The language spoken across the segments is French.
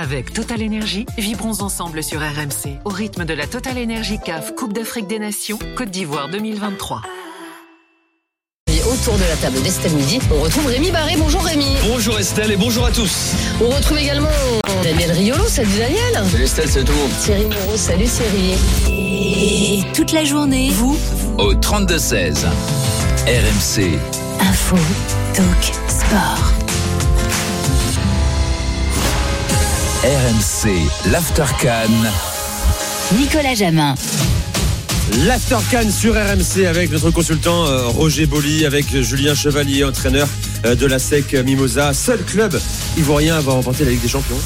Avec Total Energy, vibrons ensemble sur RMC au rythme de la Total Energy CAF Coupe d'Afrique des Nations Côte d'Ivoire 2023. Et autour de la table d'Estelle Midi, on retrouve Rémi Barré. Bonjour Rémi. Bonjour Estelle et bonjour à tous. On retrouve également Daniel Riolo. Salut Daniel. Salut Estelle, salut tout le monde. Thierry Moreau. Salut Thierry. Et toute la journée, vous, Au 32-16, RMC, info, talk, sport. RMC, l'Aftercan. Nicolas Jamin. L'Aftercan sur RMC avec notre consultant euh, Roger Boli, avec Julien Chevalier, entraîneur euh, de la SEC Mimosa, seul club ivoirien à avoir remporté la Ligue des Champions.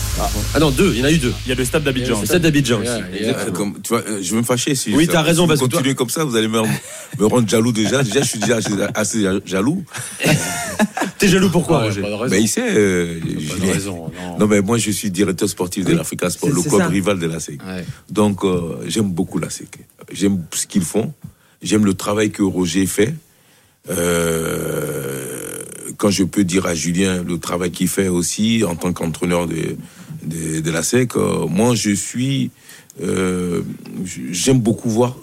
Ah, non, deux, il y en a eu deux. Il y a le stade d'Abidjan. Le stade d'Abidjan aussi. Euh, comme- tu vois, euh, je vais me fâcher si Oui, ça- t'as raison, si vous parce que toi- continuez comme ça, vous allez me, me rendre jaloux déjà. Déjà, je suis déjà assez, jaloux. T'es jaloux pourquoi, Roger pas de raison. Mais il sait, euh, Pas de raison. Non. Non, mais moi, je suis directeur sportif de l'Africa Sport, le club ça. rival de la SEC. Ouais. Donc, euh, j'aime beaucoup la SEC. J'aime ce qu'ils font. J'aime le travail que Roger fait. Euh, quand je peux dire à Julien le travail qu'il fait aussi en tant qu'entraîneur de, de, de la SEC, euh, moi, je suis. euh, j'aime beaucoup voir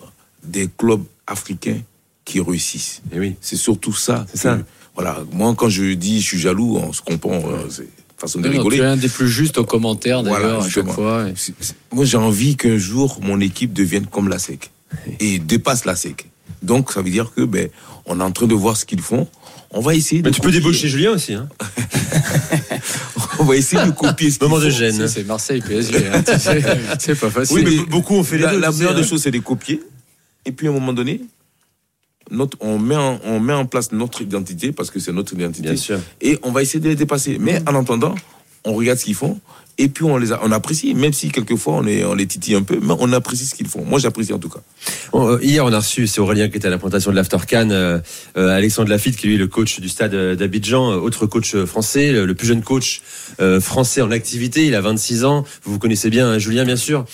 des clubs africains qui réussissent. Eh oui. C'est surtout ça. C'est ça. Voilà. Moi, quand je dis je suis jaloux, on se comprend. c'est façon de Non, rigoler. tu es un des plus justes aux commentaires Voilà, d'ailleurs à chaque fois. Et- Moi, j'ai envie qu'un jour, mon équipe devienne comme la SEC et dépasse la SEC. Donc, ça veut dire que ben, on est en train de voir ce qu'ils font. On va essayer Mais de tu peux débaucher Julien aussi. Hein. On va essayer de copier ce qu'ils Moment de gêne. C'est- Marseille PSG. hein, tu sais, c'est pas facile. Oui, mais beaucoup ont fait les La, deux. la meilleure des hein. choses, c'est de copier. Et puis, à un moment donné, notre, on, met en, on met en place notre identité parce que c'est notre identité. Bien sûr. Et on va essayer de les dépasser. Mais en attendant, on regarde ce qu'ils font. Et puis on les a- on apprécie, même si quelquefois on, est, on les titille un peu, mais on apprécie ce qu'ils font. Moi j'apprécie en tout cas. Bon, euh, hier, on a reçu, c'est Aurélien qui était à la présentation de l'Aftercan, euh, euh, Alexandre Lafitte, qui lui est le coach du stade euh, d'Abidjan, euh, autre coach français, le, plus jeune coach français en activité. Il a 26 ans. Vous vous connaissez bien, hein, Julien, bien sûr.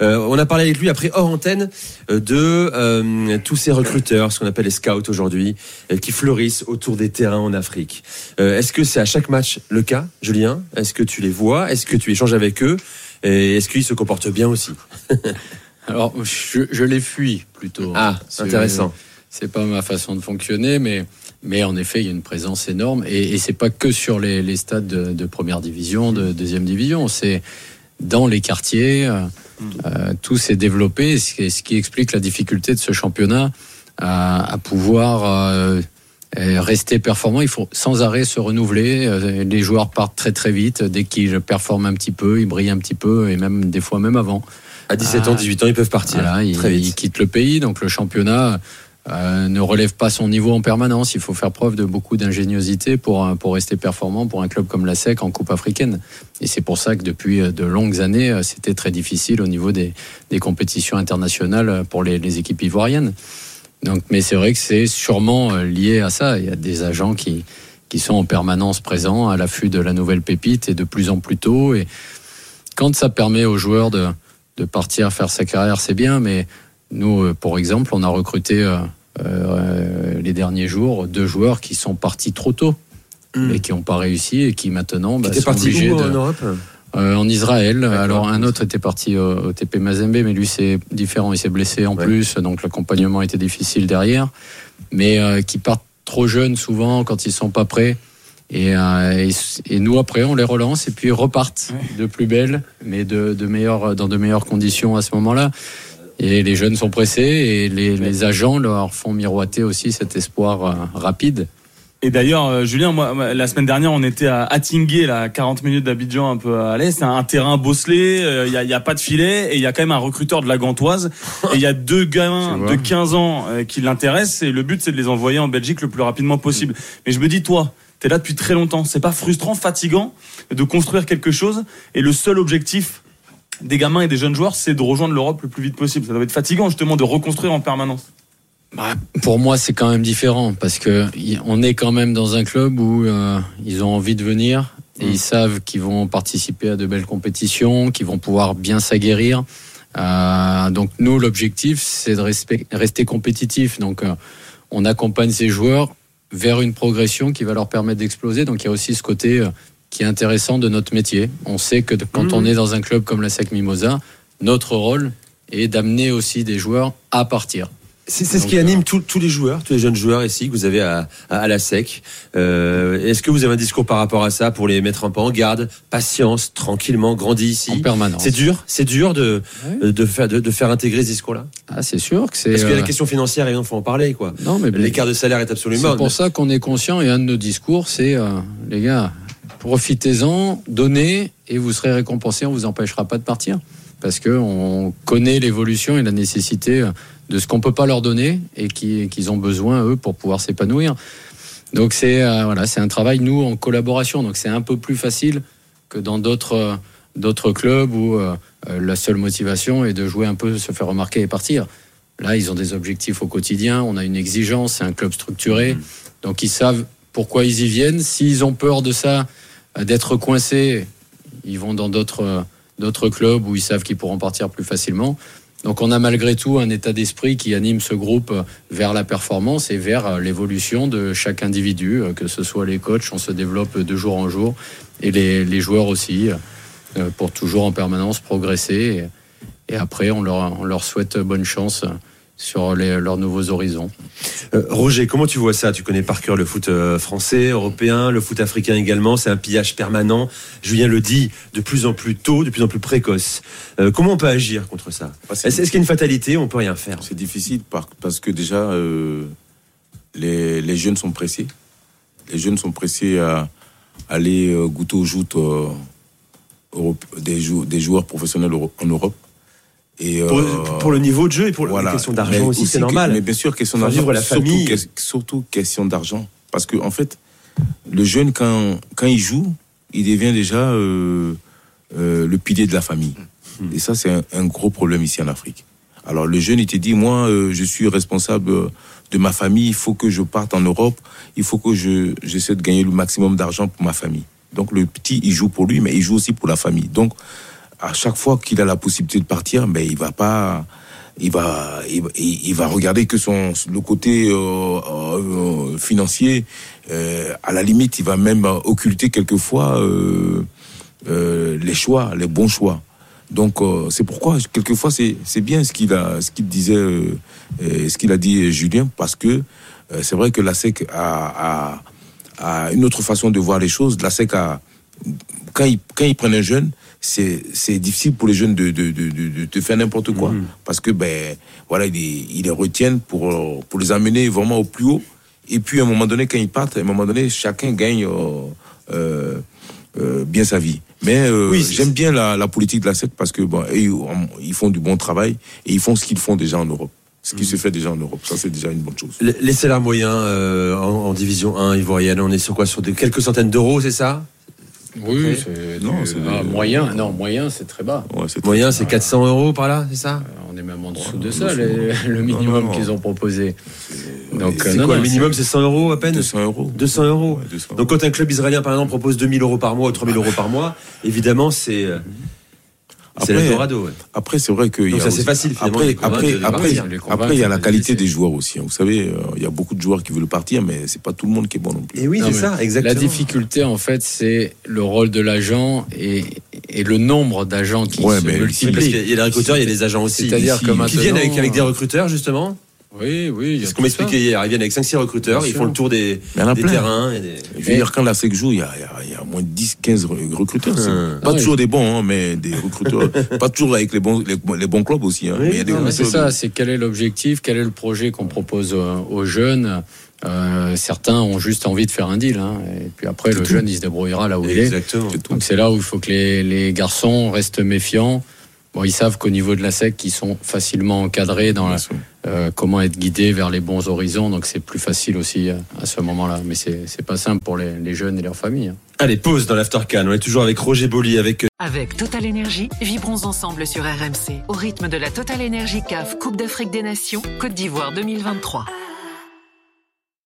On a parlé avec lui après hors antenne de tous ces recruteurs, ce qu'on appelle les scouts aujourd'hui, qui fleurissent autour des terrains en Afrique. Est-ce que c'est à chaque match le cas, Julien? Est-ce que tu les vois? Est-ce que tu échanges avec eux? Et est-ce qu'ils se comportent bien aussi? Alors, je, je les fuis plutôt. Ah, C'est- intéressant. C'est pas ma façon de fonctionner, mais, mais en effet, il y a une présence énorme. Et, et c'est pas que sur les, les stades de, de première division, de deuxième division. C'est dans les quartiers. euh, euh, tout s'est développé, ce qui, ce qui explique la difficulté de ce championnat à, à pouvoir euh, rester performant. Il faut sans arrêt se renouveler. Les joueurs partent très très vite. Dès qu'ils performent un petit peu, ils brillent un petit peu, et même des fois même avant. À 17 ans, Ah. 18 ans, ils peuvent partir Voilà, il, très il vite. quitte le pays, donc le championnat euh, ne relève pas son niveau en permanence. Il faut faire preuve de beaucoup d'ingéniosité pour, euh, pour rester performant pour un club comme la SEC en Coupe africaine. Et c'est pour ça que depuis euh, de longues années, euh, c'était très difficile au niveau des, des compétitions internationales pour les, les équipes ivoiriennes. Donc, mais c'est vrai que c'est sûrement euh, lié à ça. Il y a des agents qui, qui sont en permanence présents à l'affût de la nouvelle pépite et de plus en plus tôt. Et quand ça permet aux joueurs de, de partir faire sa carrière, c'est bien, mais nous, euh, pour exemple, on a recruté euh, euh, les derniers jours deux joueurs qui sont partis trop tôt et qui n'ont pas réussi et qui maintenant bah, sont obligés où de, en Europe? Euh, en Israël. Alors un autre était parti au, au TP Mazembe, mais lui c'est différent, il s'est blessé en Ouais. plus, donc l'accompagnement était difficile derrière. Mais euh, qui partent trop jeunes souvent quand ils sont pas prêts. Et, euh, et, et nous après on les relance et puis ils repartent de plus belle, mais de, de dans de meilleures conditions à ce moment-là. Et les jeunes sont pressés et les, les agents leur font miroiter aussi cet espoir euh, rapide. Et d'ailleurs, euh, Julien, moi, la semaine dernière, on était à Attingué, là, à 40 minutes d'Abidjan, un peu à l'est. C'est un terrain bosselé, il n'y a, y a pas de filet, et il y a quand même un recruteur de la Gantoise. Et il y a deux gamins de 15 ans euh, qui l'intéressent, et le but, c'est de les envoyer en Belgique le plus rapidement possible. Mais je me dis, toi, t'es là depuis très longtemps. C'est pas frustrant, fatigant de construire quelque chose, et le seul objectif des gamins et des jeunes joueurs, c'est de rejoindre l'Europe le plus vite possible. Ça doit être fatigant, justement, de reconstruire en permanence. Bah, pour moi, c'est quand même différent parce que on est quand même dans un club où euh, ils ont envie de venir et ils savent qu'ils vont participer à de belles compétitions, qu'ils vont pouvoir bien s'aguerrir. Euh, donc nous, l'objectif, c'est de rester compétitif. Donc euh, on accompagne ces joueurs vers une progression qui va leur permettre d'exploser. Donc il y a aussi ce côté euh, qui est intéressant de notre métier. On sait que quand Mhm. on est dans un club comme la SEC Mimosa, notre rôle est d'amener aussi des joueurs à partir. C'est ce qui euh, anime tous tous les joueurs, tous les jeunes joueurs ici que vous avez à, à, à la SEC. Euh, Est-ce que vous avez un discours par rapport à ça pour les mettre un peu en garde Patience, tranquillement, grandis ici. En permanence. C'est dur, c'est dur de, de, faire, de, de faire intégrer ce discours-là? Ah, c'est sûr que c'est. Parce qu'il y a la euh, question financière, il faut en parler. quoi. Non, mais L'écart de salaire est absolument. C'est pour ça qu'on est conscient et un de nos discours, c'est euh, les gars, profitez-en, donnez et vous serez récompensés. On vous empêchera pas de partir parce que on connaît l'évolution et la nécessité euh, de ce qu'on peut pas leur donner et qui- qu'ils ont besoin eux pour pouvoir s'épanouir. Donc c'est euh, voilà, c'est un travail nous en collaboration. Donc c'est un peu plus facile que dans d'autres euh, d'autres clubs où euh, la seule motivation est de jouer un peu, se faire remarquer et partir. Là, ils ont des objectifs au quotidien. On a une exigence, c'est un club structuré. Donc ils savent pourquoi ils y viennent. S'ils ont peur de ça, d'être coincés, ils vont dans d'autres d'autres clubs où ils savent qu'ils pourront partir plus facilement. Donc on a malgré tout un état d'esprit qui anime ce groupe vers la performance et vers l'évolution de chaque individu, euh, que ce soit les coachs, on se développe de jour en jour, et les, joueurs aussi, euh, pour toujours en permanence progresser. Et, après, on leur, souhaite bonne chance sur les- leurs nouveaux horizons. Euh, Roger, comment tu vois ça? Tu connais par cœur le foot euh, français, européen, le foot africain également. C'est un pillage permanent. Julien le dit, de plus en plus tôt, de plus en plus précoce. Euh, comment on peut agir contre ça? Est-ce qu'il y a une fatalité On peut rien faire? C'est difficile par- parce que déjà, euh, les, les jeunes sont pressés. Les jeunes sont pressés à aller goûter aux joutes euh, des, jou- des joueurs professionnels en Europe. Et, Pour, euh, pour le niveau de jeu et pour voilà. la question d'argent aussi, c'est normal. Mais bien sûr, question d'argent. la surtout famille. que- surtout question d'argent. Parce que, en fait, le jeune, quand, quand il joue, il devient déjà euh, euh, le pilier de la famille. Hmm. Et ça, c'est un, un gros problème ici en Afrique. Alors, le jeune, il te dit, moi, je suis responsable de ma famille, il faut que je parte en Europe, il faut que je, j'essaie de gagner le maximum d'argent pour ma famille. Donc, le petit, il joue pour lui, mais il joue aussi pour la famille. Donc, à chaque fois qu'il a la possibilité de partir, mais il va pas, il va, il, va- il- il regarder que son le côté euh, euh, financier. euh, à la limite, il va même occulter quelquefois les choix, les bons choix. Donc c'est pourquoi quelquefois c'est bien ce qu'il a ce qu'il disait ce qu'il a dit Julien parce que c'est vrai que la SEC a, a a une autre façon de voir les choses. La SEC a quand ils quand ils prennent un jeune, c'est difficile pour les jeunes de de de de, de- faire n'importe quoi parce que ben voilà ils les, ils les retiennent pour pour les amener vraiment au plus haut. Et puis à un moment donné quand ils partent, à un moment donné chacun gagne euh, euh, euh, bien sa vie. Mais Oui, j'aime bien la, la politique de la SEC parce que bon ils, ils font du bon travail et ils font ce qu'ils font déjà en Europe. Ce qui se fait déjà en Europe, ça c'est déjà une bonne chose. Les salaires moyens euh, en, en division 1 ivoirienne, on est sur quoi? Sur de quelques centaines d'euros, c'est ça? Oui, c'est Non, c'est- ah, moyen. Non, moyen, c'est très bas. Ouais, c'est Moyen, c'est 400 euros par là, c'est ça? On est même en dessous Ouais, de ça, les- le minimum non, non. qu'ils ont proposé. Donc, C'est euh, non, quoi non, le minimum? C'est 100 euros à peine? 200 euros. 200 euros. Ouais, 200 Donc quand un club israélien par exemple propose 2000 euros par mois ou 3000 euros par mois, évidemment c'est euh, c'est Après, l'Eldorado. ouais. Après, c'est vrai que. y a ça, c'est facile, Après, les après, après. Les après, il y a la les qualité des joueurs aussi. hein. Vous savez, euh, il y a beaucoup de joueurs qui veulent partir, mais c'est pas tout le monde qui est bon non plus. Et oui, Non, c'est ça, exactement. La difficulté, en fait, c'est le rôle de l'agent et, et le nombre d'agents qui Ouais, se mais- parce multiplient. qu'il y a des recruteurs, il y a des agents aussi. C'est-à-dire qui viennent avec, avec des recruteurs justement. Oui, oui. il y a C'est ce qu'on m'expliquait hier. Ils viennent avec 5-6 recruteurs, Bien ils sûr. font le tour des, des terrains. Et des... Je veux dire, quand la SEC joue, il y a moins de 10, 15 re- recruteurs. Hum. Pas Ah toujours oui. des bons, hein, mais des recruteurs. pas toujours avec les bons, les, les bons clubs aussi. Hein, Oui, c'est ça, c'est quel est l'objectif, quel est le projet qu'on propose euh, aux jeunes. Euh, certains ont juste envie de faire un deal, hein, et puis après le tout. jeune il se débrouillera là où il est. Donc c'est là où il faut que les, les garçons restent méfiants. Bon, ils savent qu'au niveau de la SEC, ils sont facilement encadrés dans la, euh, comment être guidés vers les bons horizons, donc c'est plus facile aussi euh, à ce moment-là. Mais c'est c'est pas simple pour les, les jeunes et leurs familles. hein. Allez, pause dans l'Aftercan. On est toujours avec Roger Boli, avec Avec Total Énergie, vibrons ensemble sur RMC au rythme de la Total Énergie CAF Coupe d'Afrique des Nations Côte d'Ivoire 2023.